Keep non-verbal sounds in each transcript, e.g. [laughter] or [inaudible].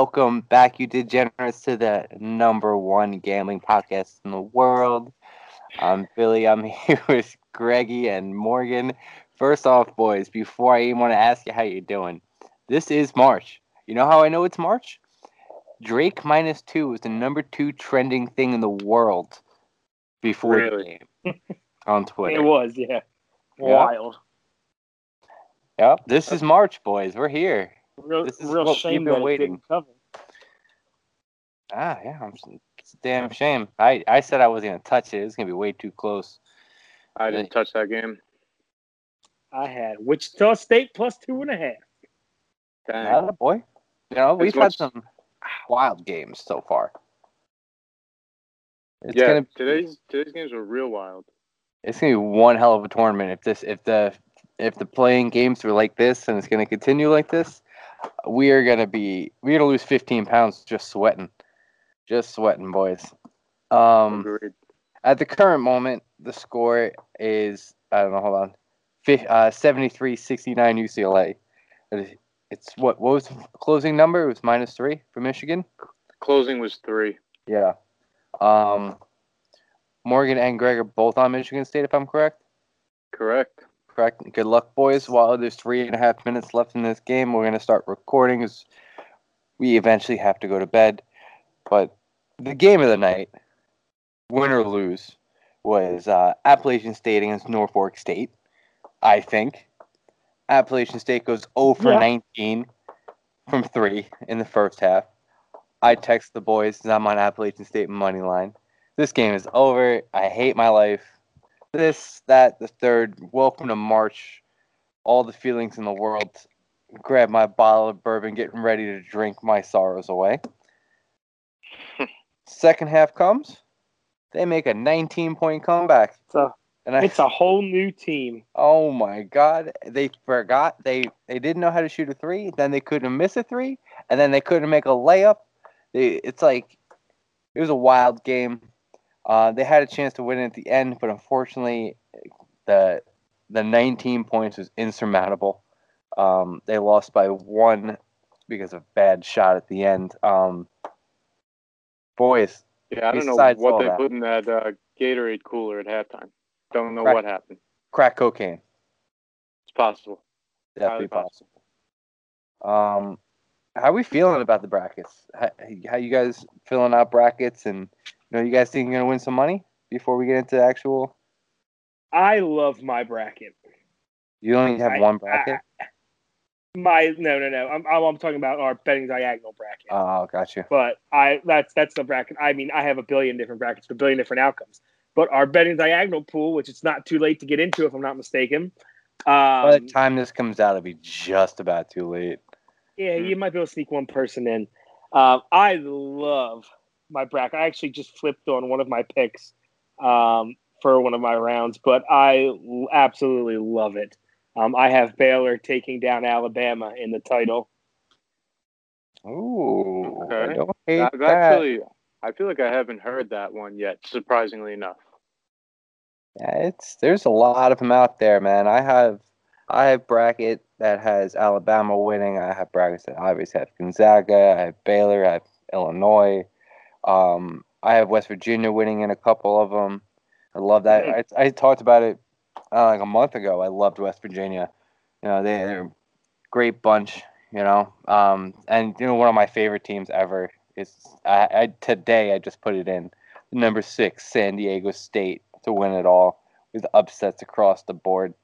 welcome back, you degenerates, to the number one gambling podcast in the world. I'm Billy. I'm [laughs] here with Greggy and Morgan. First off, boys, before I even want to ask you how you're doing, this is March. You know how I know it's March? Drake minus two is the number two trending thing in the world before Really? the game [laughs] on Twitter. It was, yeah. Wild. Yep, this is March, boys. We're here. Real, This is real shame that waiting. it didn't cover. Ah, yeah, I'm, it's a damn shame. I, I said I wasn't gonna touch it. It's gonna be way too close. I didn't touch that game. I had Wichita State plus two and a half. Dang. Atta boy. You know, we've had some wild games so far. It's yeah, gonna be, today's today's games were real wild. it's gonna be one hell of a tournament if this if the if the playing games were like this and it's gonna continue like this, we are gonna be we're gonna lose 15 pounds just sweating, just sweating, boys. Um, Agreed. at the current moment, the score is I don't know. Hold on, uh, 73-69 UCLA. It's what what was the closing number? It was minus three for Michigan. Closing was three. Yeah. Um, Morgan and Greg are both on Michigan State, if I'm correct. Correct. Correct. Good luck, boys. While there's three and a half minutes left in this game, we're gonna start recording as we eventually have to go to bed. But the game of the night, win or lose, was uh, Appalachian State against Norfolk State. I think Appalachian State goes 0 for Yeah. 19 from three in the first half. I text the boys, I'm on Appalachian State money line. This game is over. I hate my life this, that, the third. Welcome to March. All the feelings in the world. Grab my bottle of bourbon, getting ready to drink my sorrows away. Second half comes. They make a 19 point comeback. It's a, And I, it's a whole new team. oh my God, they forgot. They, they didn't know how to shoot a three. Then they couldn't miss a three. And then they couldn't make a layup. They, it's like, it was a wild game. Uh, they had a chance to win at the end, but unfortunately, the the 19 points was insurmountable. Um, they lost by one because of bad shot at the end. Um, boys, Yeah, I don't know what they that. put in that uh, Gatorade cooler at halftime. Don't know Right. what happened. crack cocaine, It's possible. definitely Highly possible. Um, how are we feeling about the brackets? How, how you guys filling out brackets, and you know, you guys think you're gonna win some money before we get into actual? I love my bracket. You only have I- one bracket. My no no no. I'm I'm, I'm talking about our betting diagonal bracket. Oh, got you. but I that's that's the bracket. I mean, I have a billion different brackets, a billion different outcomes. But our betting diagonal pool, which it's not too late to get into, if I'm not mistaken. By the Um, time this comes out, it'll be just about too late. yeah, you might be able to sneak one person in. Um, I love my bracket. I actually just flipped on one of my picks um, for one of my rounds, but I absolutely love it. Um, I have Baylor taking down Alabama in the title. Ooh, I don't hate I've that. actually, I feel like I haven't heard that one yet. Surprisingly enough. Yeah, it's there's a lot of them out there, man. I have I have bracket that has Alabama winning. I have brackets that obviously have Gonzaga. I have Baylor. I have Illinois. Um, I have West Virginia winning in a couple of them. I love that. I, I talked about it uh, like a month ago. I loved West Virginia. You know, they, they're a great bunch. You know, um, and you know one of my favorite teams ever is I, I today I just put it in number six San Diego State to win it all with upsets across the board.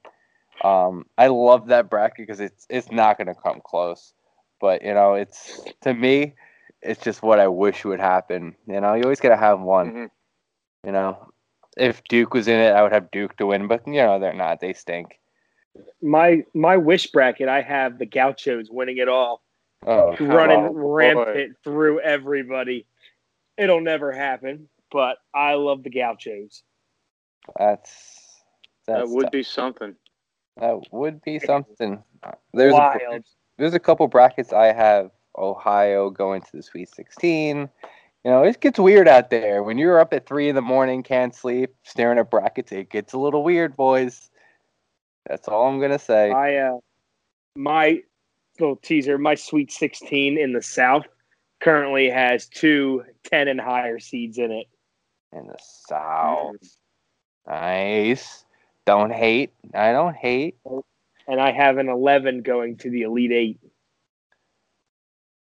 Um, I love that bracket because it's it's not going to come close, but you know it's to me it's just what I wish would happen. You know, you always got to have one. Mhm. You know, if Duke was in it, I would have Duke to win, but you know they're not. They stink. My my wish bracket, I have the Gauchos winning it all. Oh, running Oh, boy. rampant through everybody. It'll never happen, but I love the Gauchos. that's That would tough. be something. that would be something. There's a, there's a couple brackets I have Ohio going to the Sweet 16. You know, it gets weird out there. When you're up at three in the morning, can't sleep, staring at brackets, it gets a little weird, boys. That's all I'm gonna say. I uh, my little teaser, my Sweet 16 in the South currently has two 10 and higher seeds in it. In the South. Nice. Don't hate. I don't hate. And I have an 11 going to the Elite Eight.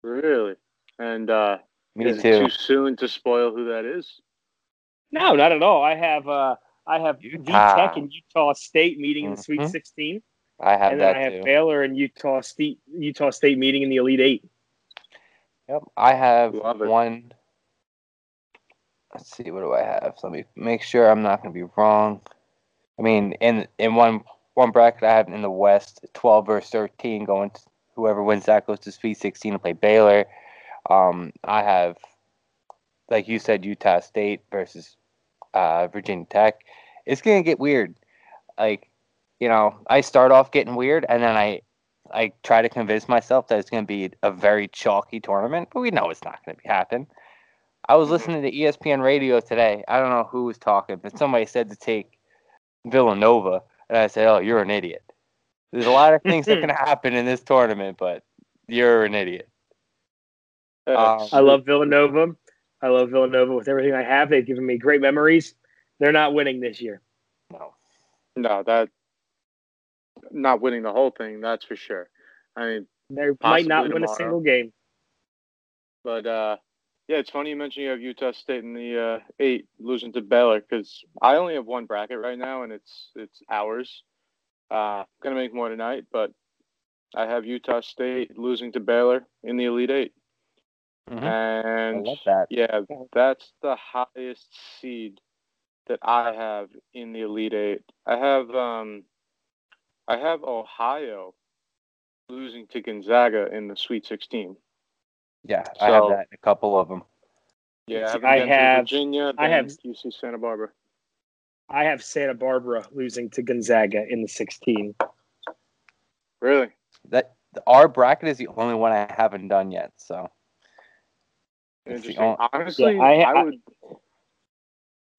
Really? And uh, Me is too. it too soon to spoil who that is? No, not at all. I have uh, I have Utah. Tech and Utah State meeting in the Sweet Mhm. 16, I have and then that I have too. Baylor and Utah State Utah State meeting in the Elite Eight. Yep. I have one. Let's see. What do I have? Let me make sure I'm not going to be wrong. I mean, in in one one bracket I have in the West, 12 versus 13 going. To, whoever wins that goes to Sweet 16 to play Baylor. Um, I have, like you said, Utah State versus uh, Virginia Tech. It's gonna get weird. Like, you know, I start off getting weird, and then I I try to convince myself that it's going to be a very chalky tournament, but we know it's not going to be happen. I was listening to ESPN radio today. I don't know who was talking, but somebody said to take Villanova, and I said, "Oh, you're an idiot." There's a lot of things that can [laughs] happen in this tournament, but you're an idiot. Um, I love Villanova. I love Villanova with everything I have. They've given me great memories. They're not winning this year. No, no that not winning the whole thing. That's for sure. I mean, They might not Possibly win a single game. but uh, yeah, it's funny you mentioned you have Utah State in the uh, eight losing to Baylor because I only have one bracket right now and it's it's ours. Uh, gonna make more tonight, but I have Utah State losing to Baylor in the Elite 8 Mhm. I and love that. yeah, that's the highest seed that I have in the Elite Eight. I have um, I have Ohio losing to Gonzaga in the Sweet 16. Yeah, I have that in a couple of them. Yeah, I have, I have- Virginia. I have- UC Santa Barbara. I have Santa Barbara losing to Gonzaga in the 16. Really? That our bracket is the only one I haven't done yet. So It's the Interesting. only- Honestly, Yeah, I- I, I- would.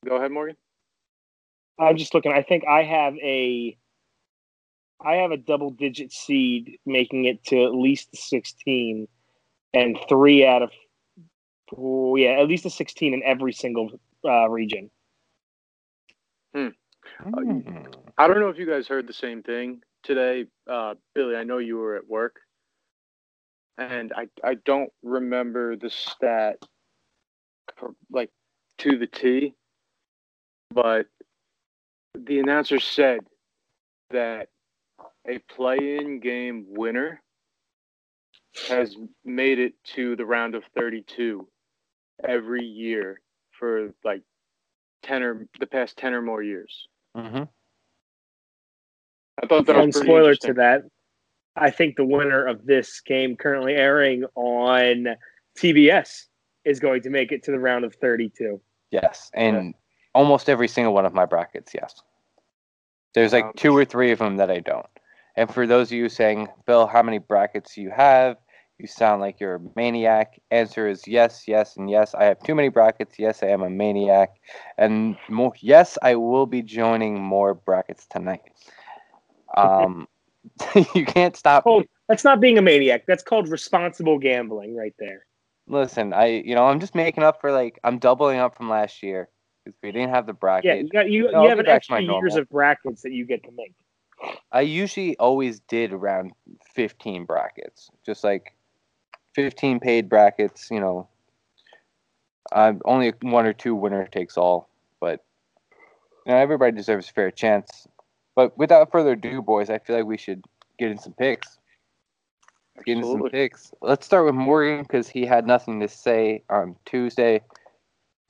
Go ahead, Morgan. I'm just looking. I think I have a, I have a double digit seed making it to at least the 16, and three out of, oh yeah, at least a 16 in every single uh, region. mm, I don't know if you guys heard the same thing today, uh, Billy. I know you were at work, and I I don't remember the stat like to the T, but the announcer said that a play-in game winner has made it to the round of 32 every year for like 10 or the past 10 or more years. mhm. I thought that and was pretty spoiler to that, I think the winner of this game currently airing on TBS is going to make it to the round of 32. Yes, and almost every single one of my brackets, yes. There's like two or three of them that I don't. And for those of you saying, Bill, how many brackets do you have? You sound like you're a maniac. Answer is yes, yes, and yes. I have too many brackets. Yes, I am a maniac. And mo- yes, I will be joining more brackets tonight. Um, [laughs] you can't stop. Called, that's not being a maniac. That's called responsible gambling right there. Listen, I you know I'm just making up for like I'm doubling up from last year because we didn't have the bracket. Yeah, you got you, No, you have an back to my extra years of brackets that you get to make. I usually always did around 15 brackets, just like 15 paid brackets. You know, I'm only one or two winner takes all, but you know, everybody deserves a fair chance. But without further ado, boys, I feel like we should get in some picks. Get into some picks. Let's start with Morgan because he had nothing to say on Tuesday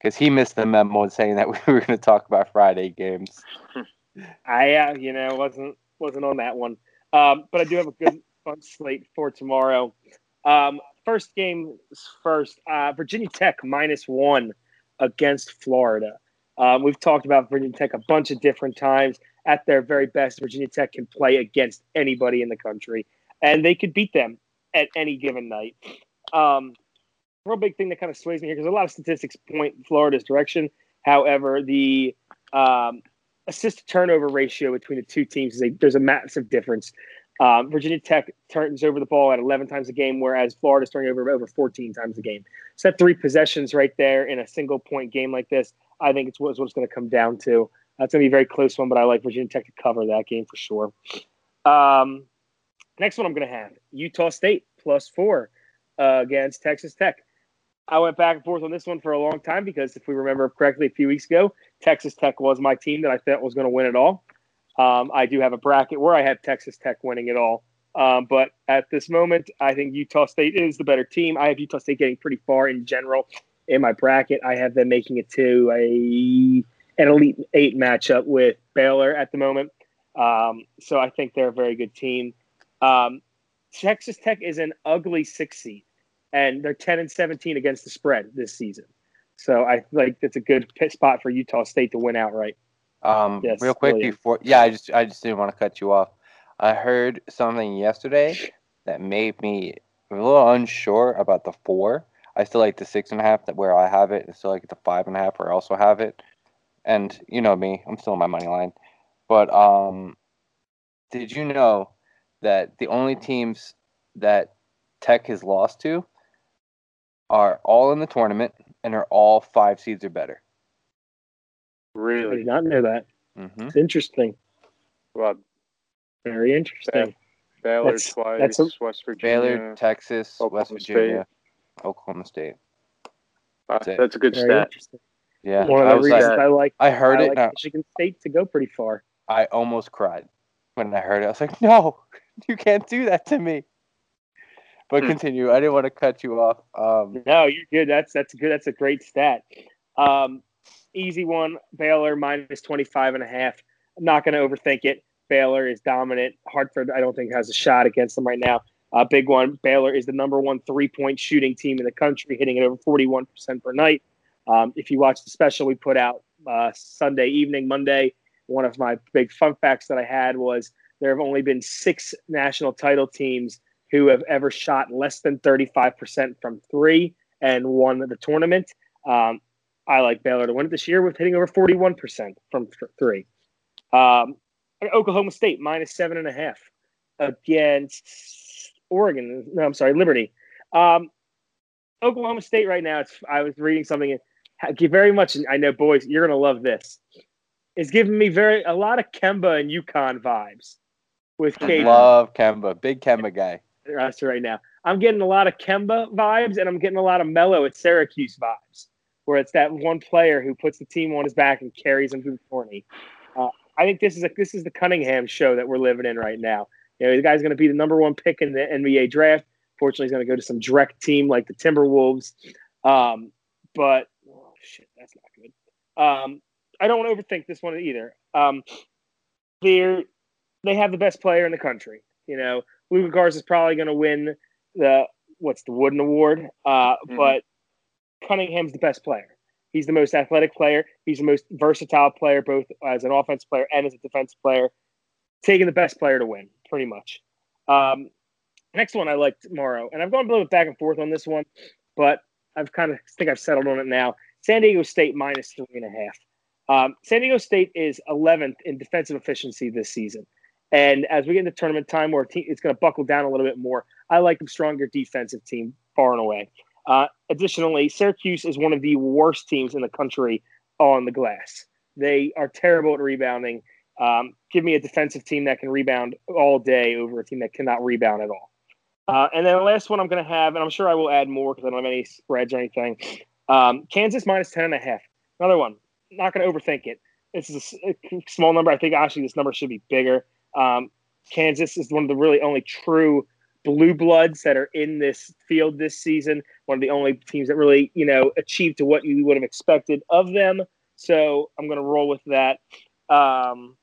because he missed the memo saying that [laughs] we were going to talk about Friday games. [laughs] I uh, you know wasn't wasn't on that one, um, but I do have a good [laughs] fun slate for tomorrow. Um, first game first. Uh, Virginia Tech minus one against Florida. Um, we've talked about Virginia Tech a bunch of different times. At their very best, Virginia Tech can play against anybody in the country, and they could beat them at any given night. Um, real big thing that kind of sways me here because a lot of statistics point Florida's direction. However, the um, assist turnover ratio between the two teams is a, there's a massive difference. Um, Virginia Tech turns over the ball at 11 times a game, whereas Florida's turning over over 14 times a game. So that three possessions right there in a single point game like this, I think it's what, what it's going to come down to. That's going to be a very close one, but I like Virginia Tech to cover that game for sure. Um, next one I'm going to have Utah State plus four uh, against Texas Tech. I went back and forth on this one for a long time because if we remember correctly, a few weeks ago, Texas Tech was my team that I thought was going to win it all. Um, I do have a bracket where I have Texas Tech winning it all. Um, but at this moment, I think Utah State is the better team. I have Utah State getting pretty far in general in my bracket. I have them making it to a an elite eight matchup with Baylor at the moment. Um, so I think they're a very good team. Um, Texas Tech is an ugly six seed, and they're ten and seventeen against the spread this season. So I like it's a good spot for Utah State to win outright. Um, Yes, real quick William. before, yeah, I just I just didn't want to cut you off. I heard something yesterday that made me a little unsure about the four. I still like the six and a half that where I have it. I still like the five and a half where I also have it. And you know me, I'm still on my money line. But um, did you know that the only teams that Tech has lost to are all in the tournament and are all five seeds or better? I did Really? not know that. hmm It's interesting. Well, Very interesting. Baylor That's- twice, that's a- West Virginia. Baylor, Texas, Oklahoma West Virginia, Oklahoma State. Uh, That's it. that's a good Very stat. Yeah, One of I the was reasons like, I like I heard I it. like Michigan State to go pretty far. I almost cried when I heard it. I was like, "No, [laughs] you can't do that to me." But Hmm. continue. I didn't want to cut you off. Um, No, you're good. That's that's good. That's a great stat. Um, easy one. Baylor minus 25 and a half. I'm not going to overthink it. Baylor is dominant. Hartford, I don't think has a shot against them right now. Uh, big one. Baylor is the number one three point shooting team in the country, hitting it over 41% per night. Um, if you watch the special we put out uh, Sunday evening, Monday, one of my big fun facts that I had was there have only been six national title teams who have ever shot less than 35% from three and won the tournament. Um, I like Baylor to win it this year with hitting over 41% from th- three. Um, Oklahoma State minus seven and a half against Oregon. No, I'm sorry, Liberty. Um, Oklahoma State right now. It's, I was reading something. Very much. I know, boys, you're gonna love this. It's giving me very a lot of Kemba and UConn vibes with Cade love Kemba, big Kemba guy. roster right now. I'm getting a lot of Kemba vibes, and I'm getting a lot of Melo at Syracuse vibes, where it's that one player who puts the team on his back and carries them through the tourney. Uh, I think this is a, this is the Cunningham show that we're living in right now. You know, the guy's going to be the number one pick in the NBA draft. Fortunately, he's going to go to some direct team like the Timberwolves. Um, but oh, shit, that's not good. Um, I don't want to overthink this one either. Um, they're they have the best player in the country. You know, Luka Garza is probably going to win the what's the Wooden Award, uh, Mhm. but Cunningham's the best player. He's the most athletic player. He's the most versatile player, both as an offense player and as a defense player. Taking the best player to win, pretty much. Um, next one I like tomorrow, and I've gone a little bit back and forth on this one, but I've kind of think I've settled on it now. San Diego State minus three and a half. Um, San Diego State is 11th in defensive efficiency this season. And as we get into tournament time where it's going to buckle down a little bit more, I like a stronger defensive team far and away. Uh, additionally, Syracuse is one of the worst teams in the country on the glass. They are terrible at rebounding. Um, give me a defensive team that can rebound all day over a team that cannot rebound at all. Uh, and then the last one I'm going to have, and I'm sure I will add more because I don't have any spreads or anything. Um, Kansas minus 10 and a half. Another one. Not going to overthink it. This is a small number. I think actually this number should be bigger. Um, Kansas is one of the really only true blue bloods that are in this field this season. One of the only teams that really, you know, achieved to what you would have expected of them. So I'm going to roll with that. Um,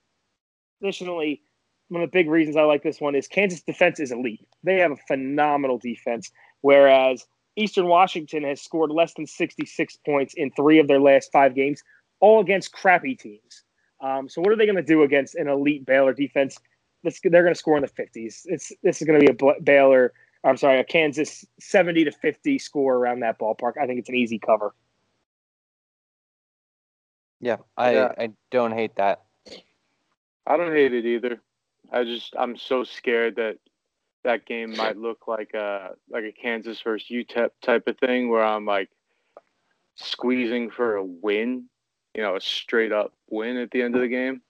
additionally, one of the big reasons I like this one is Kansas defense is elite. They have a phenomenal defense, whereas Eastern Washington has scored less than 66 points in three of their last five games, all against crappy teams. Um, so what are they going to do against an elite Baylor defense? This, they're going to score in the 50s. It's this is going to be a Baylor. I'm sorry, a Kansas 70 to 50 score around that ballpark. I think it's an easy cover. Yeah, I Yeah. I don't hate that. I don't hate it either. I just I'm so scared that that game might [laughs] look like a like a Kansas versus UTEP type of thing where I'm like squeezing for a win, you know, a straight up win at the end of the game,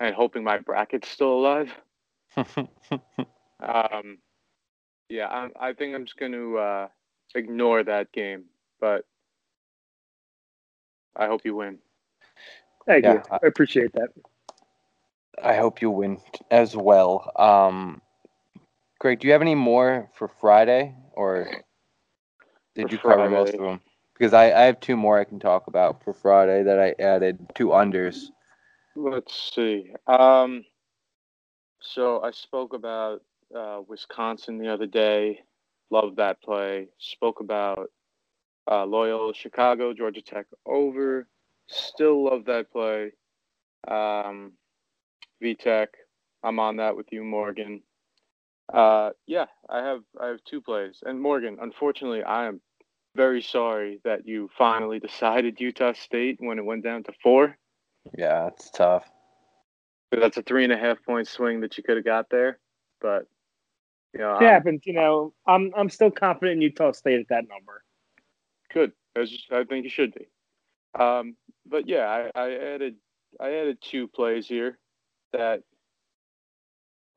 and hoping my bracket's still alive. [laughs] um, yeah, I, I think I'm just going to uh, ignore that game, but I hope you win. Thank Yeah, you. I appreciate that. I hope you win as well. Um, Greg, do you have any more for Friday, or did For you cover most of them? Because I, I have two more I can talk about for Friday that I added two unders. Let's see. Um, so I spoke about uh, Wisconsin the other day. Love that play. Spoke about uh, Loyola Chicago, Georgia Tech over. Still love that play. Um, VTech. I'm on that with you, Morgan. Uh, yeah, I have I have two plays. And Morgan, unfortunately, I am very sorry that you finally decided Utah State when it went down to four. Yeah, it's tough. That's a three and a half point swing that you could have got there, but you know, It I'm happens, you know. I'm I'm still confident in Utah State at that number. good. As I think you should be. Um, but yeah, I, I added I added two plays here that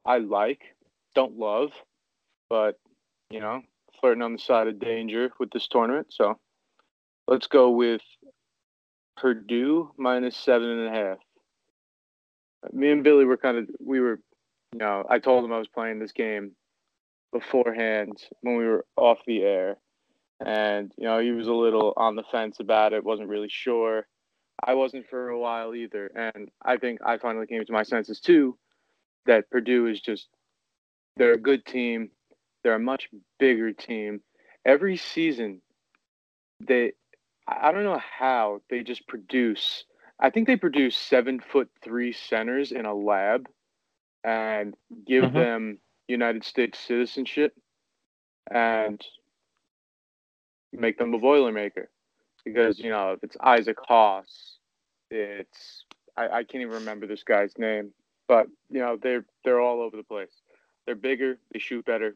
I like, don't love, but you know, flirting on the side of danger with this tournament. So let's go with Purdue minus seven and a half. Me and Billy were kind of we were, you know, I told him I was playing this game beforehand when we were off the air, and you know he was a little on the fence about it, wasn't really sure. I wasn't for a while either, and I think I finally came to my senses too that Purdue is just they're a good team. They're a much bigger team. Every season, they I don't know how they just produce. I think they produce seven foot three centers in a lab, and give Mhm. them United States citizenship, and make them a Boilermaker. Because you know if it's Isaac Haas, it's I, I can't even remember this guy's name, but you know they're they're all over the place. They're bigger, they shoot better,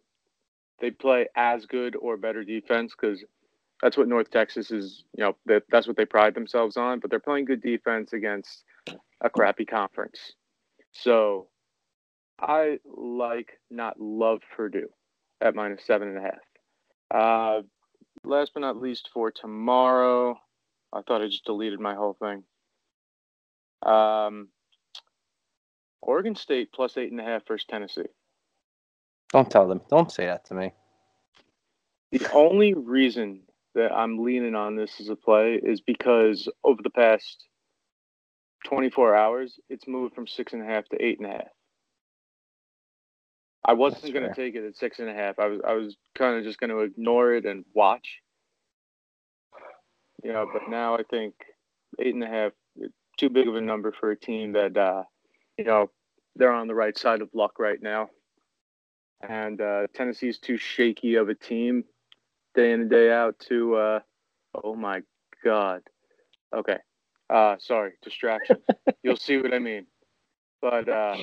they play as good or better defense because that's what North Texas is. You know that that's what they pride themselves on. But they're playing good defense against a crappy conference. So I like not love Purdue at minus seven and a half. Uh, last but not least for tomorrow, I thought I just deleted my whole thing. Um, Oregon State plus eight and a half versus Tennessee. Don't tell them. Don't say that to me. The only reason that I'm leaning on this as a play is because over the past 24 hours, it's moved from six and a half to eight and a half. I wasn't going to take it at six and a half. I was I was kind of just going to ignore it and watch. You know, but now I think eight and a half too big of a number for a team that uh, you know they're on the right side of luck right now, and uh, Tennessee's too shaky of a team day in and day out to. Uh, oh my God. Okay. Uh, sorry, distraction. [laughs] You'll see what I mean. But uh,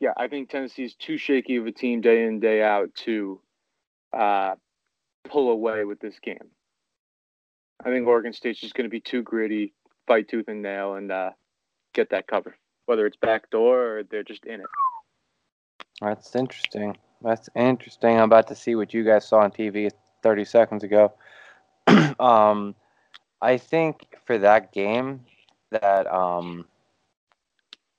yeah, I think Tennessee's too shaky of a team day in day out to uh, pull away with this game. I think Oregon State's just going to be too gritty, fight tooth and nail, and uh, get that cover. Whether it's backdoor or they're just in it. That's interesting. That's interesting. I'm about to see what you guys saw on TV 30 seconds ago. [clears throat] um, I think for that game, that um,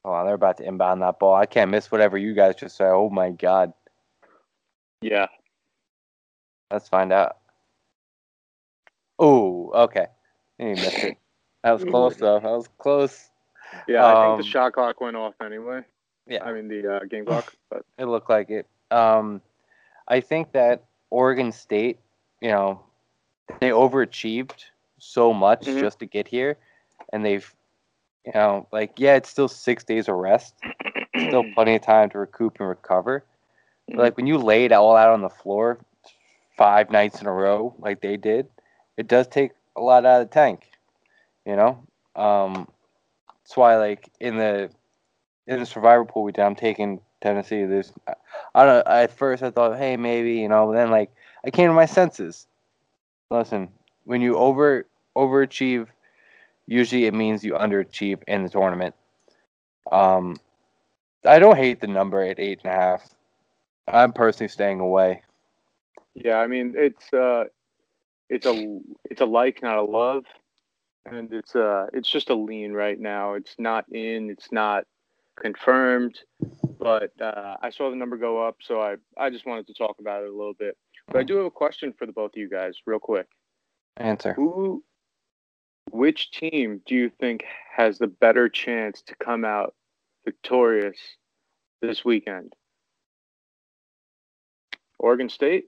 oh, they're about to inbound that ball. I can't miss whatever you guys just say. Oh my god. Yeah. Let's find out. Oh, okay. You missed it. That was close though. That was close. Yeah, I think Um, the shot clock went off anyway. Yeah. I mean the uh, game clock, but It looked like it. Um, I think that Oregon State, you know, they overachieved so much Mhm. just to get here, and they've, you know, like yeah, it's still six days of rest, still [clears throat] plenty of time to recoup and recover. But like when you lay it all out on the floor, five nights in a row, like they did, it does take a lot out of the tank, you know. Um, that's why like in the in the survivor pool we did, I'm taking Tennessee. There's, I don't. know, At first, I thought, hey, maybe you know. But then, like, I came to my senses. Listen, when you over overachieve, usually it means you underachieve in the tournament. Um, I don't hate the number at eight and a half. I'm personally staying away. Yeah, I mean it's uh, it's a it's a like, not a love, and it's uh it's just a lean right now. It's not in, it's not confirmed, but uh, I saw the number go up, so I I just wanted to talk about it a little bit. But I do have a question for the both of you guys, real quick. Answer. Who, which team do you think has the better chance to come out victorious this weekend? Oregon State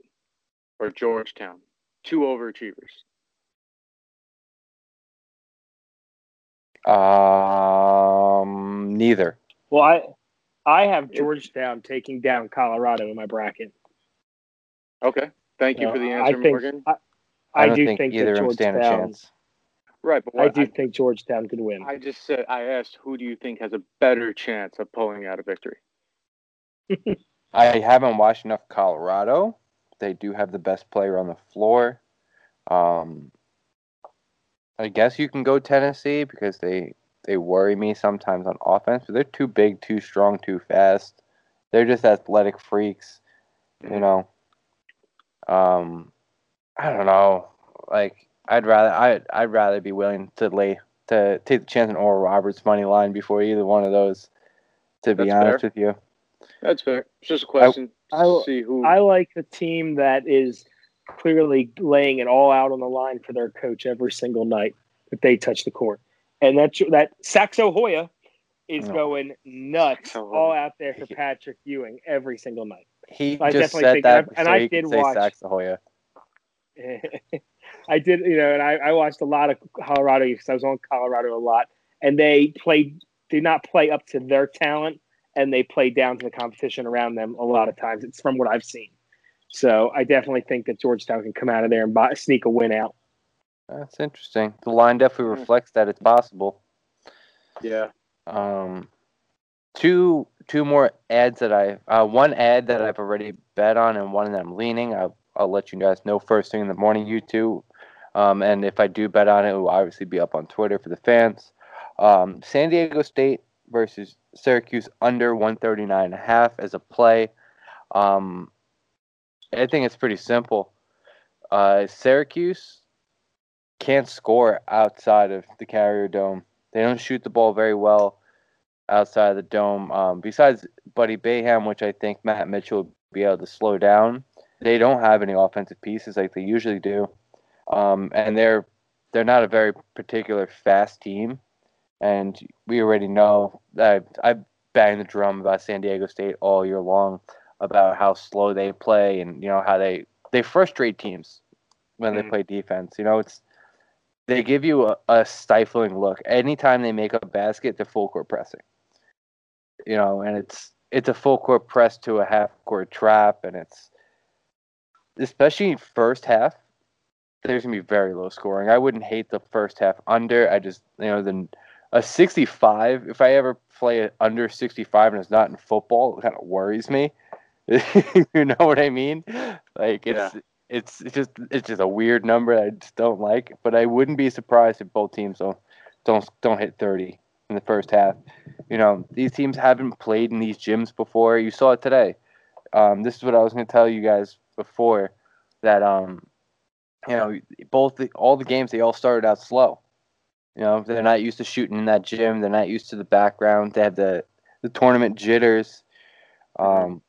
or Georgetown? Two overachievers. Um, neither. Well, I I have Georgetown taking down Colorado in my bracket. Okay. Thank you Uh, for the I answer, think- Morgan. I, I, I don't do think, think, either that of them stand a chance. Right, but I do I, think Georgetown could win. I just said I asked who do you think has a better chance of pulling out a victory? [laughs] I haven't watched enough Colorado. They do have the best player on the floor. Um, I guess you can go Tennessee because they they worry me sometimes on offense, but they're too big, too strong, too fast. They're just athletic freaks, you know. Um, I don't know. Like I'd rather I I'd rather be willing to lay to take the chance on Oral Roberts money line before either one of those. To be That's honest fair. with you. That's fair. It's just a question. I- to see who. I like the team that is clearly laying it all out on the line for their coach every single night that they touch the court, and that that Saxo Hoya is No. going nuts Saxo all out there for Patrick Ewing every single night. He I just definitely said think- that and I- and so I he could did say watch- Saxahoya. [laughs] I did, you know, and I, I watched a lot of Colorado because I was on Colorado a lot, and they played did not play up to their talent, and they played down to the competition around them a lot of times. It's from what I've seen. So I definitely think that Georgetown can come out of there and buy, sneak a win out. That's interesting. The line definitely Hmm. reflects that it's possible. yeah. Um, two two more ads that I uh, one ad that I've already bet on and one that I'm leaning. I'll I'll let you guys know first thing in the morning. You two, um, and if I do bet on it, it will obviously be up on Twitter for the fans. Um, San Diego State versus Syracuse under 139 and a half as a play. Um, I think it's pretty simple. Uh, Syracuse can't score outside of the Carrier Dome. They don't shoot the ball very well outside of the dome. Um, besides Buddy Boeheim, which I think Matt Mitchell will be able to slow down, they don't have any offensive pieces like they usually do, um, and they're they're not a very particular fast team. And we already know that I bang the drum about San Diego State all year long about how slow they play and you know how they they frustrate teams when they Mhm. play defense. You know, it's they give you a, a stifling look anytime they make a basket. They're full court pressing. You know, and it's it's a full court press to a half court trap, and it's especially first half. There's gonna be very low scoring. I wouldn't hate the first half under. I just you know the a 65. If I ever play it under 65 and it's not in football, it kind of worries me. [laughs] you know what I mean? Like it's it's it's just it's just a weird number I just don't like. But I wouldn't be surprised if both teams don't don't don't hit 30 in the first half. You know these teams haven't played in these gyms before. You saw it today. Um, this is what I was going to tell you guys before that um you know both the, all the games they all started out slow. You know they're not used to shooting in that gym. They're not used to the background. They have the the tournament jitters. Um,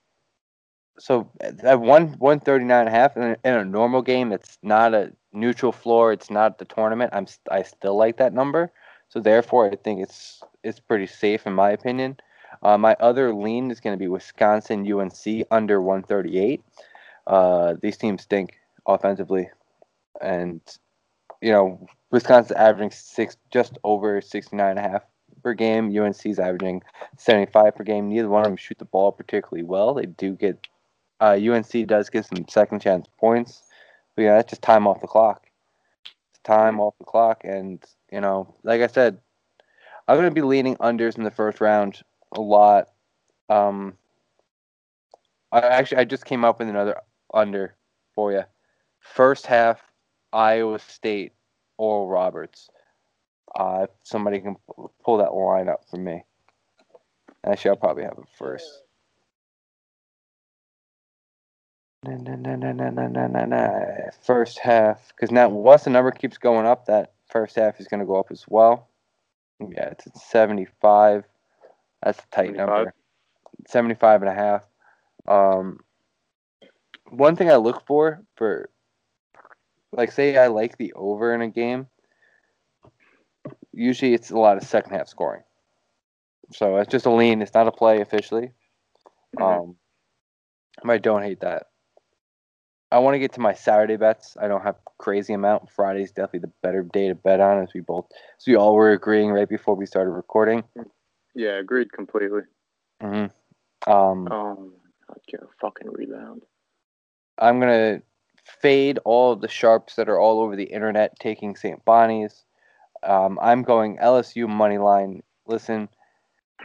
so at one one thirty nine and a half in a, in a normal game, it's not a neutral floor. It's not the tournament. I'm I still like that number. So therefore, I think it's it's pretty safe in my opinion. Uh, my other lean is going to be Wisconsin UNC under one thirty eight. Uh, these teams stink offensively, and you know Wisconsin's averaging six just over sixty nine and a half per game. UNC's averaging seventy five per game. Neither one of them shoot the ball particularly well. They do get uh, UNC does get some second chance points, but yeah, that's just time off the clock. It's time off the clock, and you know, like I said, I'm gonna be leaning unders in the first round a lot. Um, I actually I just came up with another under for you. First half, Iowa State, Oral Roberts. Uh, if somebody can pull that line up for me. Actually, I'll probably have it first. Na, na, na, first half, because now once the number keeps going up, that first half is going to go up as well. Yeah, it's at 75. That's a tight 75. number. 75 and a half. Um, one thing I look for for like say I like the over in a game. Usually it's a lot of second half scoring. So it's just a lean. It's not a play officially. Mhm. Um, I don't hate that. I want to get to my Saturday bets. I don't have crazy amount. Friday's definitely the better day to bet on, as we both, as we all were agreeing right before we started recording. Yeah, agreed completely. Mm-hmm. Um, Um, get a fucking rebound. I'm gonna fade all of the sharps that are all over the internet taking St. Bonnie's. Um, I'm going LSU money line. Listen,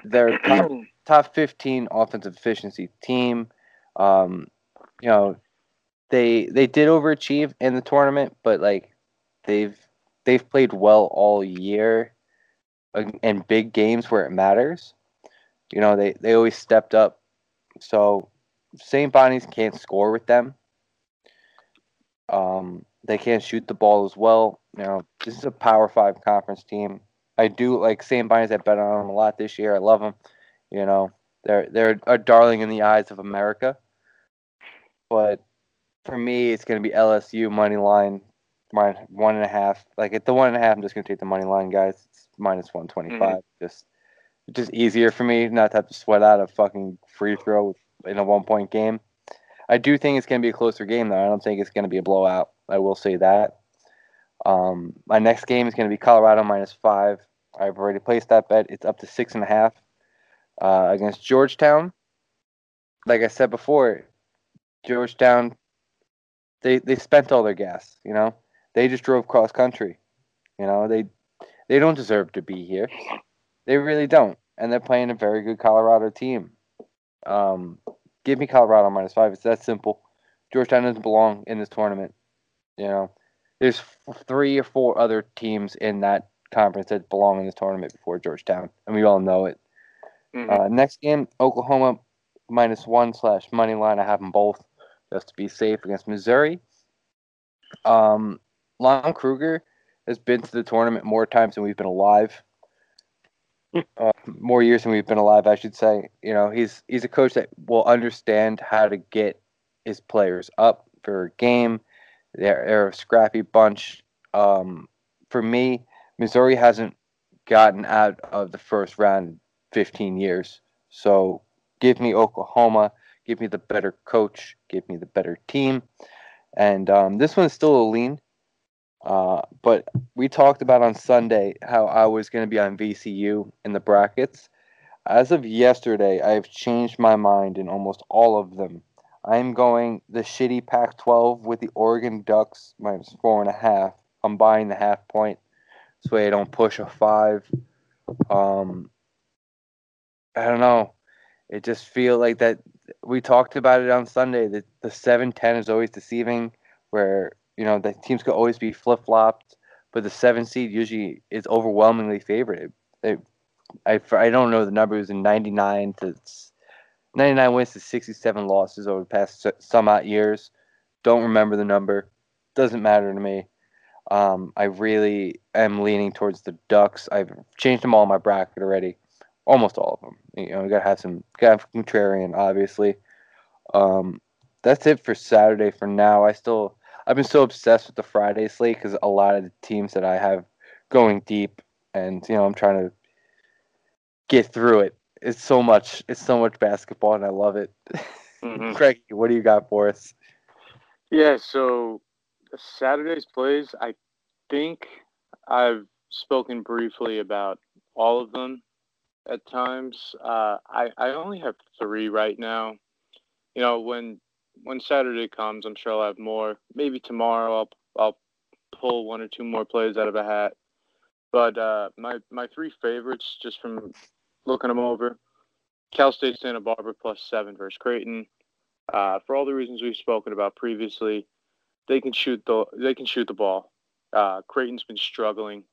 they're [clears throat] top, top 15 offensive efficiency team. Um, you know, they they did overachieve in the tournament, but like they've they've played well all year uh, in big games where it matters. You know, they they always stepped up. So St. Bonnie's can't score with them. Um, they can't shoot the ball as well. You know, this is a Power Five conference team. I do like St. Bonnie's. I bet on them a lot this year. I love them. You know, they're they're a darling in the eyes of America. But for me, it's going to be LSU money line, minus one and a half. Like at the one and a half, I'm just going to take the money line, guys. It's minus one Just just easier for me not to have to sweat out a fucking free throw in a one point game. I do think it's going to be a closer game, though. I don't think it's going to be a blowout. I will say that. Um, my next game is going to be Colorado minus five. I've already placed that bet. It's up to six and a half uh, against Georgetown. Like I said before, Georgetown, they they spent all their gas. You know, they just drove cross country. You know, they they don't deserve to be here. They really don't, and they're playing a very good Colorado team. Um, give me Colorado minus five. It's that simple. Georgetown doesn't belong in this tournament. You know, there's three or four other teams in that conference that belong in this tournament before Georgetown, and we all know it. Mhm. Uh, next game, Oklahoma minus one slash money line. I have them both just to be safe against Missouri. Um, Lon Kruger has been to the tournament more times than we've been alive. Uh, [laughs] more years than we've been alive, I should say. You know, he's he's a coach that will understand how to get his players up for a game. They're, they're a scrappy bunch. Um, for me, Missouri hasn't gotten out of the first round in 15 years. So give me Oklahoma. Give me the better coach. Give me the better team. And um, this one's still a lean. Uh, but we talked about on Sunday how I was going to be on VCU in the brackets. As of yesterday, I've changed my mind in almost all of them. I'm going the shitty Pac 12 with the Oregon Ducks minus four and a half. I'm buying the half point so I don't push a five. Um, I don't know. It just feel like that. We talked about it on Sunday. That the seven ten is always deceiving, where you know the teams could always be flip flopped, but the seven seed usually is overwhelmingly favored. I I don't know the numbers in ninety nine to ninety nine wins to sixty seven losses over the past some odd years. Don't remember the number. Doesn't matter to me. Um, I really am leaning towards the Ducks. I've changed them all in my bracket already, almost all of them. You know, we gotta have some, gotta have contrarian, obviously. Um, that's it for Saturday for now. I still, I've been so obsessed with the Friday slate because a lot of the teams that I have going deep, and you know, I'm trying to get through it. It's so much, it's so much basketball, and I love it. Mhm. [laughs] Craig, what do you got for us? Yeah, so Saturday's plays, I think I've spoken briefly about all of them at times. Uh, I, I only have three right now. You know, when when Saturday comes, I'm sure I'll have more. Maybe tomorrow I'll I'll pull one or two more plays out of a hat. But uh, my my three favorites, just from looking them over, Cal State Santa Barbara plus seven versus Creighton. Uh, for all the reasons we've spoken about previously, they can shoot the they can shoot the ball. Uh, Creighton's been struggling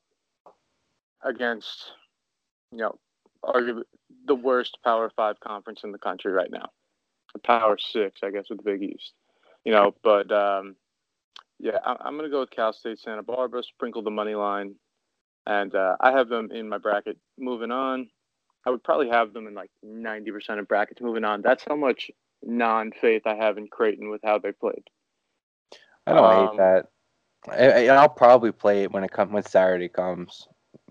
against, you know, arguably the worst Power Five conference in the country right now. The Power Six, I guess, with the Big East. You know, but um, yeah, I, am going to go with Cal State Santa Barbara. Sprinkle the money line, and uh, I have them in my bracket. Moving on, I would probably have them in like 90% of brackets. Moving on, that's how much non-faith I have in Creighton with how they played. I don't um, hate that. I, will probably play it when it comes when Saturday comes.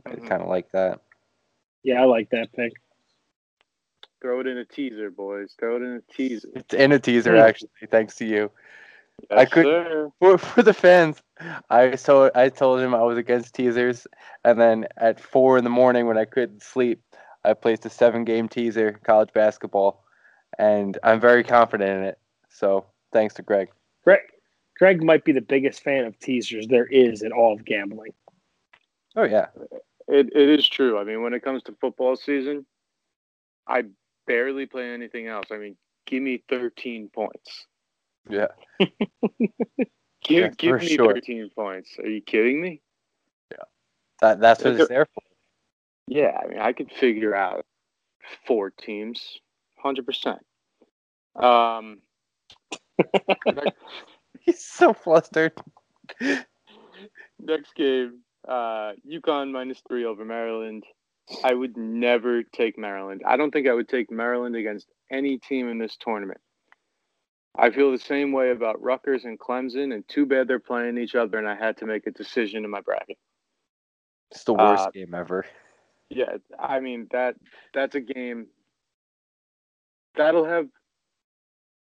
Mm-hmm. Kind of like that. Yeah, I like that pick. Throw it in a teaser, boys. Throw it in a teaser. It's in a teaser, actually, thanks to you. Yes, I could for, for the fans. I so I told him I was against teasers, and then at four in the morning when I couldn't sleep, I placed a seven-game teaser college basketball, and I'm very confident in it. So thanks to Greg. Greg, Greg might be the biggest fan of teasers there is in all of gambling. Oh yeah, it it is true. I mean, when it comes to football season, I barely play anything else. I mean, give me 13 points. Yeah. [laughs] give yeah, give me sure. 13 points. Are you kidding me? Yeah. That that's what it's there for. Yeah, I mean, I could figure out four teams, hundred percent. Um, [laughs] he's so flustered. [laughs] Next game, uh, UConn minus three over Maryland. I would never take Maryland. I don't think I would take Maryland against any team in this tournament. I feel the same way about Rutgers and Clemson, and too bad they're playing each other, and I had to make a decision in my bracket. It's the worst uh, game ever. Yeah, I mean that that's a game that'll have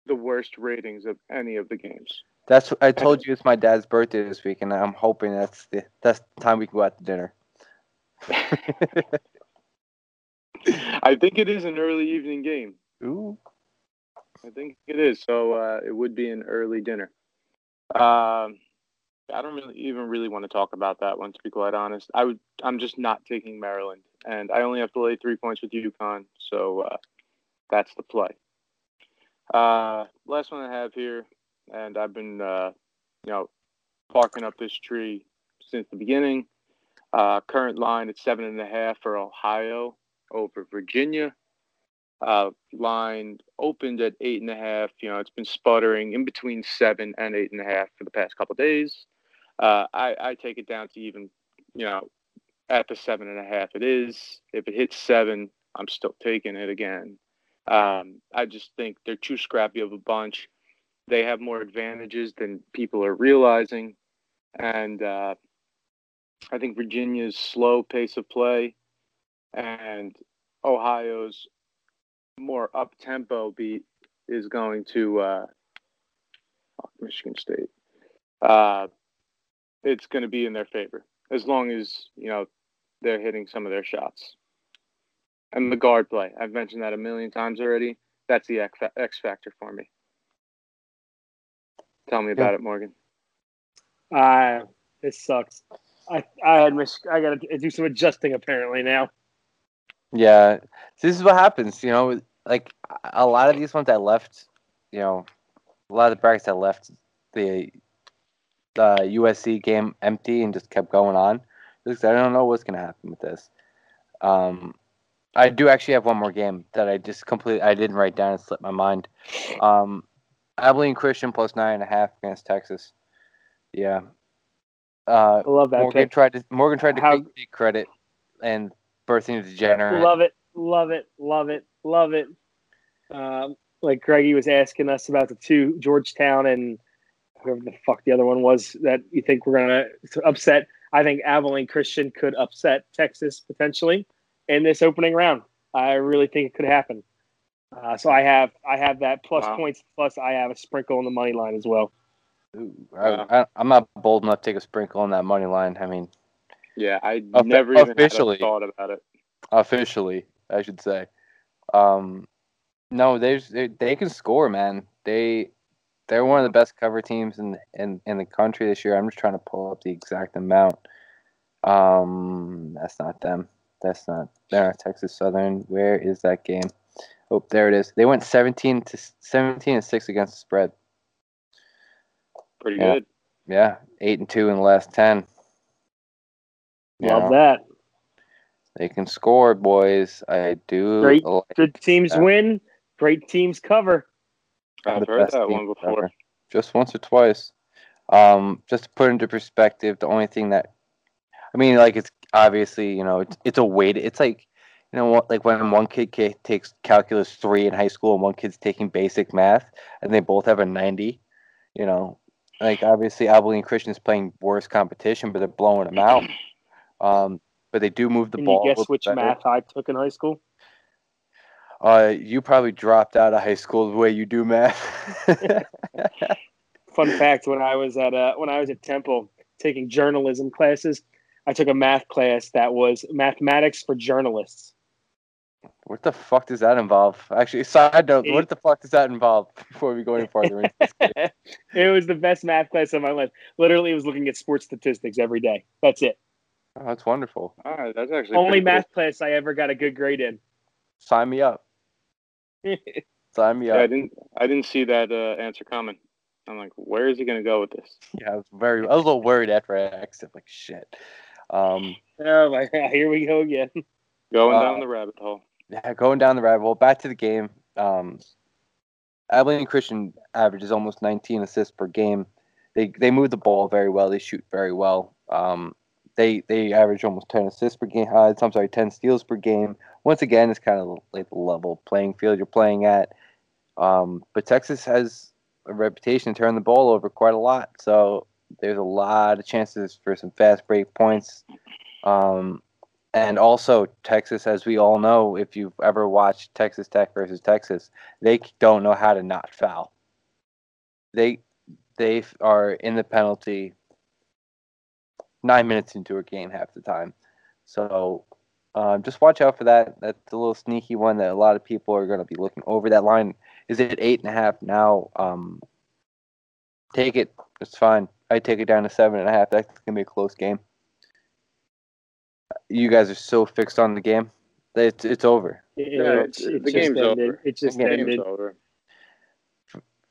the worst ratings of any of the games. That's I told you it's my dad's birthday this week, and I'm hoping that's the that's the time we can go out to dinner. [laughs] I think it is an early evening game. Ooh. I think it is. So uh, it would be an early dinner. Um, I don't really even really want to talk about that one, to be quite honest. I would. I'm just not taking Maryland, and I only have to lay three points with UConn, so uh, that's the play. Uh, last one I have here, and I've been, uh, you know, barking up this tree since the beginning. Uh, current line at seven and a half for Ohio over Virginia. Uh, line opened at eight and a half. You know, it's been sputtering in between seven and eight and a half for the past couple days. Uh, I, I take it down to even, you know, at the seven and a half. It is. If it hits seven, I'm still taking it again. Um, I just think they're too scrappy of a bunch. They have more advantages than people are realizing, and uh, I think Virginia's slow pace of play and Ohio's more up tempo beat is going to uh, Michigan State. Uh, it's going to be in their favor as long as you know they're hitting some of their shots. And the guard play, I've mentioned that a million times already. That's the X factor for me. Tell me about yeah. it, Morgan. Uh, it sucks. I I had mis- I got to do some adjusting apparently now. Yeah, this is what happens. You know, like a lot of these ones I left. You know, a lot of the brackets I left the the USC game empty and just kept going on because I don't know what's gonna happen with this. Um, I do actually have one more game that I just completely I didn't write down and slipped my mind. Um, Abilene Christian plus nine and a half against Texas. Yeah, uh, I love that. Morgan pick. tried to Morgan tried to How, take credit and birthing a degenerate. Love it, love it, love it, love it. Um, like Greggy was asking us about the two Georgetown and whoever the fuck the other one was that you think we're gonna upset. I think Abilene Christian could upset Texas potentially in this opening round. I really think it could happen. Uh, so I have I have that plus wow. points plus I have a sprinkle on the money line as well. Ooh, I, am not bold enough to take a sprinkle on that money line. I mean, yeah, I never even officially thought about it. Officially, I should say. Um, no, there's they, they can score, man. They they're one of the best cover teams in in in the country this year. I'm just trying to pull up the exact amount. Um, that's not them. That's not. They're Texas Southern. Where is that game? Oh, there it is. They went 17 to 17 and six against the spread. Pretty Yeah. good. Yeah, eight and two in the last ten. You Love know, that. They can score, boys. I do. Great. like Good teams Yeah. win. Great teams cover. I've heard that one before. ever. Just once or twice. Um, just to put into perspective, the only thing that, I mean, like it's obviously you know it's it's a weight. It's like you know like when one kid takes calculus three in high school and one kid's taking basic math, and they both have a ninety. You know, like obviously Abilene Christian is playing worse competition, but they're blowing them out. [clears throat] Um, but they do move the Can ball. you guess which better. math I took in high school? Uh, you probably dropped out of high school the way you do math. [laughs] Fun fact: when I was at uh, when I was at Temple taking journalism classes, I took a math class that was mathematics for journalists. What the fuck does that involve? Actually, side note, It- what the fuck does that involve [laughs] before we go any farther? into this? [laughs] it was the best math class of my life. Literally, it was looking at sports statistics every day. That's it. Oh, that's wonderful. All right, that's actually Only pretty cool. math class I ever got a good grade in. Sign me up. [laughs] Sign me Yeah, I didn't. I didn't see that uh, answer coming. I'm like, where is he gonna go with this? Yeah, I was very. I was a little worried after I asked it. Like shit. Um, oh my god! Here we go again. Going Uh, down the rabbit hole. Going down the rabbit hole. Back to the game. Um, Abilene Christian averages almost 19 assists per game. They they move the ball very well. They shoot very well. Um, they they average almost 10 assists per game. Uh, I'm sorry, 10 steals per game. Once again, it's kind of like the level playing field you're playing at. Um, but Texas has a reputation to turn the ball over quite a lot. So there's a lot of chances for some fast break points. Um, and also Texas, as we all know, if you've ever watched Texas Tech versus Texas, they don't know how to not foul. They they are in the penalty nine minutes into a game half the time. So um, just watch out for that. That's a little sneaky one that a lot of people are going to be looking over. That line is at eight and a half now. Um, take it. It's fine. I take it down to seven and a half. That's gonna be a close game. You guys are so fixed on the game. It's it's over. Yeah, It's- it's, the just game's ended. over. It just The The ended. game's over.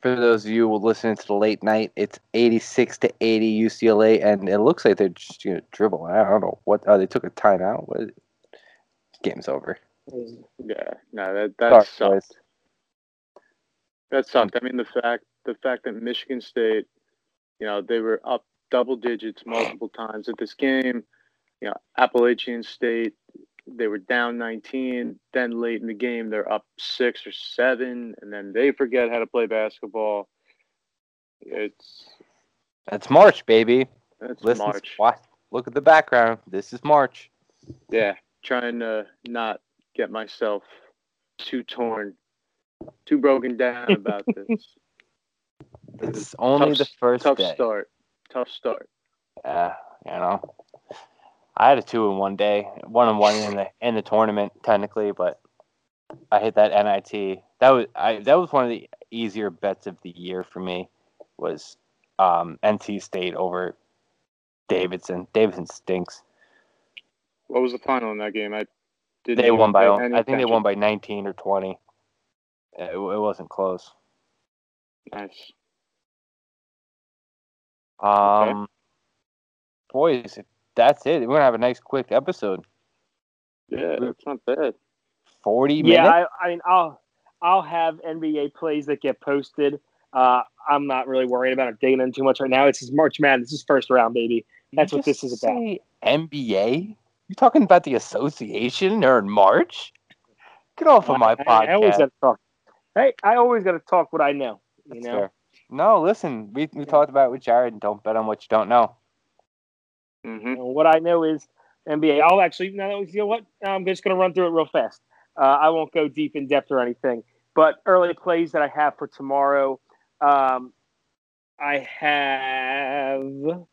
For those of you who will to the late night, it's eighty-six to eighty UCLA, and it looks like they're just gonna dribble. I don't know what. Oh, they took a timeout. What? Game's over. Yeah, no, that that Sorry, sucked. boys. That sucked. I mean, the fact the fact that Michigan State, you know, they were up double digits multiple times at this game. You know, Appalachian State, they were down 19. Then late in the game, they're up six or seven, and then they forget how to play basketball. It's That's March, baby. it's Listen, March. watch, look at the background. This is March. Yeah, trying to not get myself too torn, too broken down [laughs] about this. This is only Tough- the first Tough day. start. Tough start. Yeah, you know, I had a two in one day, one on one in the in the tournament technically, but I hit that NIT. That was I that was one of the easier bets of the year for me. Was um, NC State over Davidson. Davidson stinks. What was the final in that game? I didn't. They won by I think they won by nineteen or twenty. It, it wasn't close. Nice. Um, boys, that's it. We're gonna have a nice quick episode. Yeah, that's not bad. Forty Yeah, minutes. I, I mean, I'll I'll have NBA plays that get posted. Uh, I'm not really worried about it digging in too much right now. It's just March Madness. This is first round, baby. That's You what this is about. say NBA? You talking about the association or in March? Get off of my I, podcast. I always got to talk. Hey, I always got to talk what I know. You That's know, fair. No, listen, we, we talked about it with Jared. Don't bet on what you don't know. Hmm And what I know is NBA. I'll actually, no, you know what? I'm just going to run through it real fast. Uh, I won't go deep in depth or anything. But early plays that I have for tomorrow, um, I have. Hold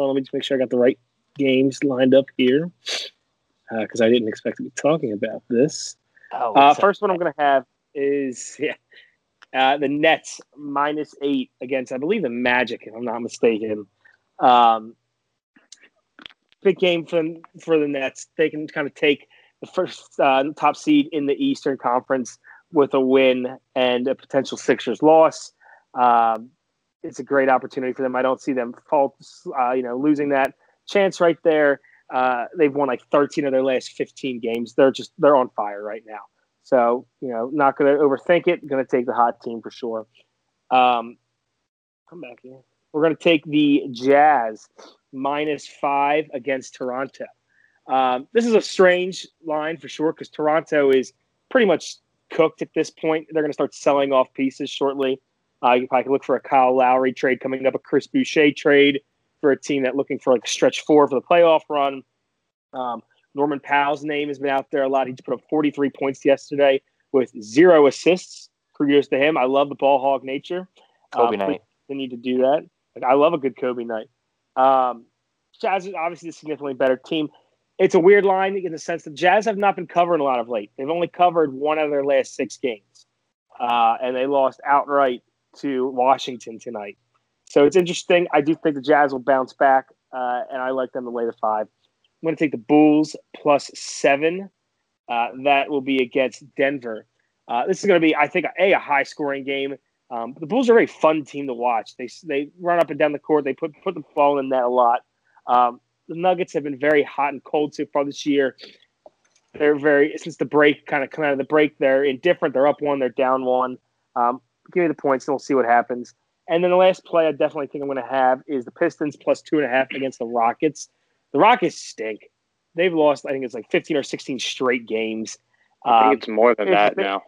on, let me just make sure I got the right games lined up here because I didn't expect to be talking about this. Oh, Uh, first one I'm going to have is yeah, [laughs] uh, the Nets minus eight against, I believe, the Magic, if I'm not mistaken. Um, big game for for the Nets. They can kind of take the first uh, top seed in the Eastern Conference with a win and a potential Sixers loss. Um, it's a great opportunity for them. I don't see them fault, uh, you know, losing that chance right there. Uh, they've won like 13 of their last 15 games. They're just they're on fire right now. So you know, not going to overthink it. Going to take the hot team for sure. Um, come back here. We're going to take the Jazz minus five against Toronto. Um, this is a strange line for sure because Toronto is pretty much cooked at this point. They're going to start selling off pieces shortly. Uh, you probably can look for a Kyle Lowry trade coming up, a Chris Boucher trade for a team that looking for like stretch four for the playoff run. Um, Norman Powell's name has been out there a lot. He put up 43 points yesterday with zero assists. Kudos to him. I love the ball hog nature. Kobe um, night. They need to do that. Like, I love a good Kobe night. Um, Jazz is obviously a significantly better team. It's a weird line in the sense that Jazz have not been covering a lot of late. They've only covered one of their last six games, uh, and they lost outright to Washington tonight. So it's interesting. I do think the Jazz will bounce back, uh, and I like them to lay the five. I'm going to take the Bulls plus seven. Uh, that will be against Denver. Uh, this is going to be, I think, a, a high scoring game. Um, the Bulls are a very fun team to watch. They they run up and down the court. They put put the ball in that a lot. Um, the Nuggets have been very hot and cold so far this year. They're very since the break kind of come out of the break. They're indifferent. They're up one. They're down one. Um, give me the points, and we'll see what happens. And then the last play I definitely think I'm going to have is the Pistons plus two and a half against the Rockets. The Rockets stink. They've lost, I think it's like 15 or 16 straight games. I think um, it's more than that now.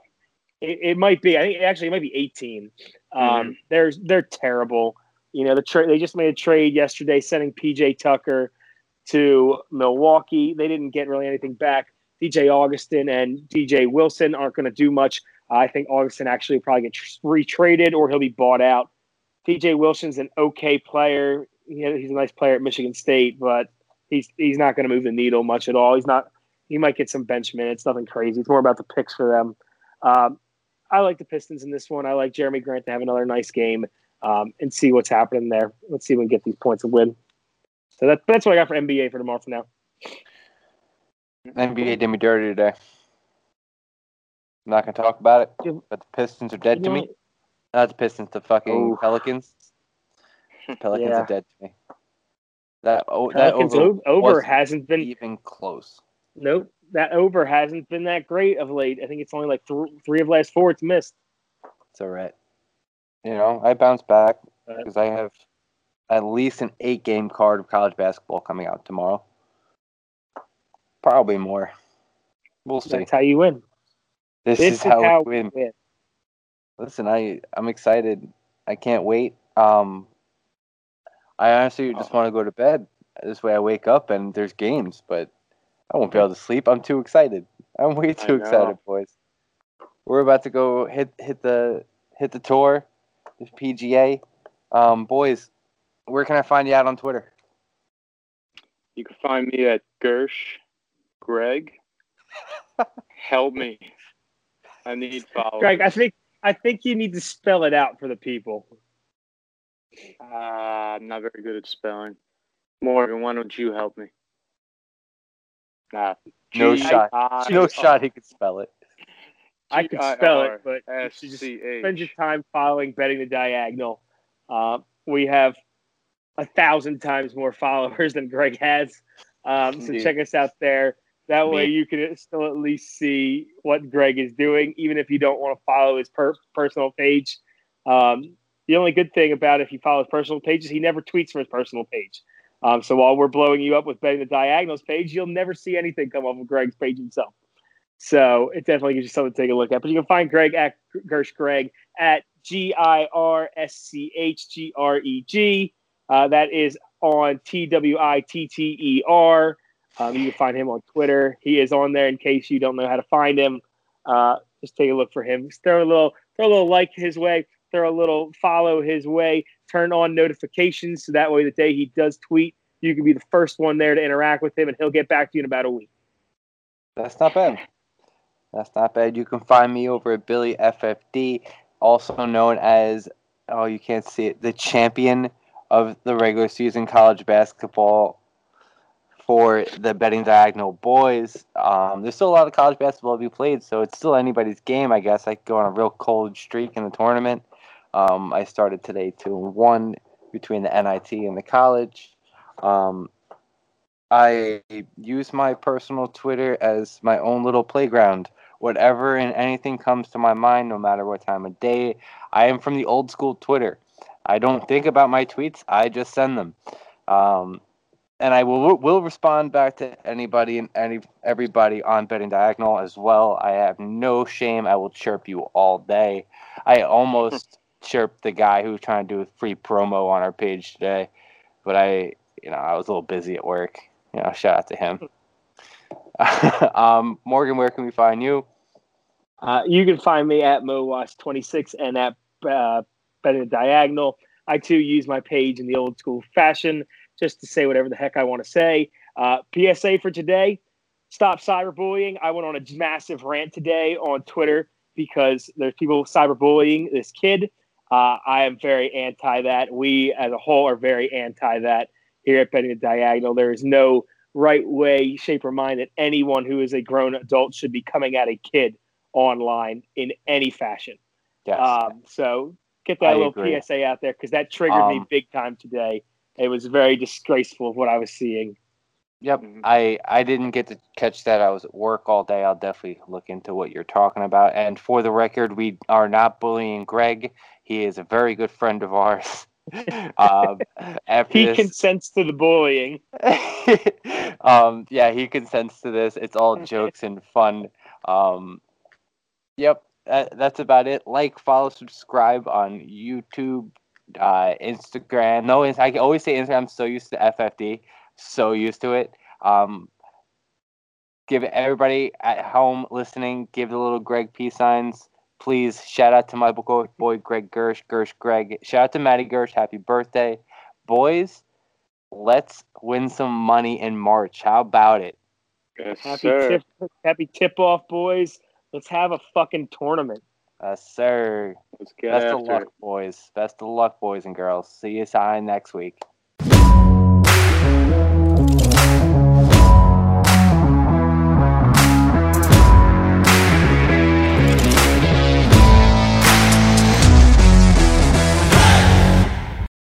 It, it, might be. I think actually it might be 18. Um, mm-hmm. They're they're terrible. You know, the tra- they just made a trade yesterday, sending PJ Tucker to Milwaukee. They didn't get really anything back. DJ Augustin and DJ Wilson aren't going to do much. I think Augustin actually probably get retraded or he'll be bought out. DJ Wilson's an okay player. he's a nice player at Michigan State, but he's he's not going to move the needle much at all. He's not. He might get some bench minutes, nothing crazy. It's more about the picks for them. Um, I like the Pistons in this one. I like Jerami Grant to have another nice game um, and see what's happening there. Let's see if we can get these points and win. So that, that's what I got for NBA for tomorrow. For now, NBA did me dirty today. I'm not gonna talk about it, but the Pistons are dead to me. Not the Pistons, the fucking Ooh. Pelicans. [laughs] Pelicans yeah. are dead to me. That oh, that over, over hasn't been even close. Nope, that over hasn't been that great of late. I think it's only like th- three of last four it's missed. It's all right. You know, I bounce back because I have at least an eight game card of college basketball coming out tomorrow. Probably more. We'll see. That's how you win. This, this is, is, how, how we win. win. Listen, I I'm excited. I can't wait. Um, I honestly just want to go to bed. This way, I wake up and there's games, but I won't be able to sleep. I'm too excited. I'm way too excited, boys. We're about to go hit hit the hit the tour, this PGA. Um, boys, where can I find you out on Twitter? You can find me at Girsch Greg. [laughs] Help me. I need followers. Greg, I think I think you need to spell it out for the people. Uh, I'm not very good at spelling. Morgan, why don't you help me? Nah. No shot. No shot he could spell it. I could spell it, but you should just spend your time following betting the diagonal. Uh, we have a thousand times more followers than Greg has. Um, so check us out there. That way you can still at least see what Greg is doing, even if you don't want to follow his per- personal page. Um, the only good thing about if you follow his personal page is he never tweets from his personal page. Um, so while we're blowing you up with betting the diagonals page, you'll never see anything come off of Greg's page himself. So it definitely gives you something to take a look at. But you can find Greg at Girsch Greg at G I R S C H G R E G. Uh, that is on T W I T T E R. Um, you can find him on Twitter. He is on there in case you don't know how to find him. Uh, just take a look for him. Just throw a little, throw a little like his way throw a little follow his way, turn on notifications so that way the day he does tweet, you can be the first one there to interact with him and he'll get back to you in about a week. That's not bad. That's not bad. You can find me over at Billy FFD, also known as oh you can't see it, the champion of the regular season college basketball for the betting diagonal boys. Um, there's still a lot of college basketball to be played, so it's still anybody's game, I guess. I could go on a real cold streak in the tournament. Um, I started today two and one between the NIT and the college. Um, I use my personal Twitter as my own little playground. Whatever and anything comes to my mind, no matter what time of day. I am from the old school Twitter. I don't think about my tweets. I just send them. Um, and I will will respond back to anybody and any everybody on betting diagonal as well. I have no shame. I will chirp you all day. I almost the guy who was trying to do a free promo on our page today, but I, you know, I was a little busy at work. You know, shout out to him. [laughs] um, Morgan, where can we find you? Uh, you can find me at MoWatch26 and at uh, Betting Diagonal. I too use my page in the old school fashion just to say whatever the heck I want to say. Uh, PSA for today stop cyberbullying. I went on a massive rant today on Twitter because there's people cyberbullying this kid. Uh, I am very anti that. We as a whole are very anti that here at Betting the Diagonal. There is no right way, shape, or mind that anyone who is a grown adult should be coming at a kid online in any fashion. Yes. Um, so get that I little agree. PSA out there because that triggered me Um, big time today. It was very disgraceful of what I was seeing. Yep. Mhm. I I didn't get to catch that. I was at work all day. I'll definitely look into what you're talking about. And for the record, we are not bullying Greg. He is a very good friend of ours. [laughs] um, after He this, consents to the bullying. [laughs] um, yeah, he consents to this. It's all [laughs] jokes and fun. Um, yep, that, that's about it. Like, follow, subscribe on YouTube, uh, Instagram. No, I can always say Instagram. I'm so used to FFD, so used to it. Um, give everybody at home listening, give the little Greg peace signs. Please shout out to my boy, boy Greg Girsch, Girsch Greg. Shout out to Maddie Girsch. Happy birthday, boys! Let's win some money in March. How about it? Yes, Happy sir. tip, happy tip off, boys. Let's have a fucking tournament. Yes, sir. Let's get Best after of luck, it. boys. Best of luck, boys and girls. See you sign next week.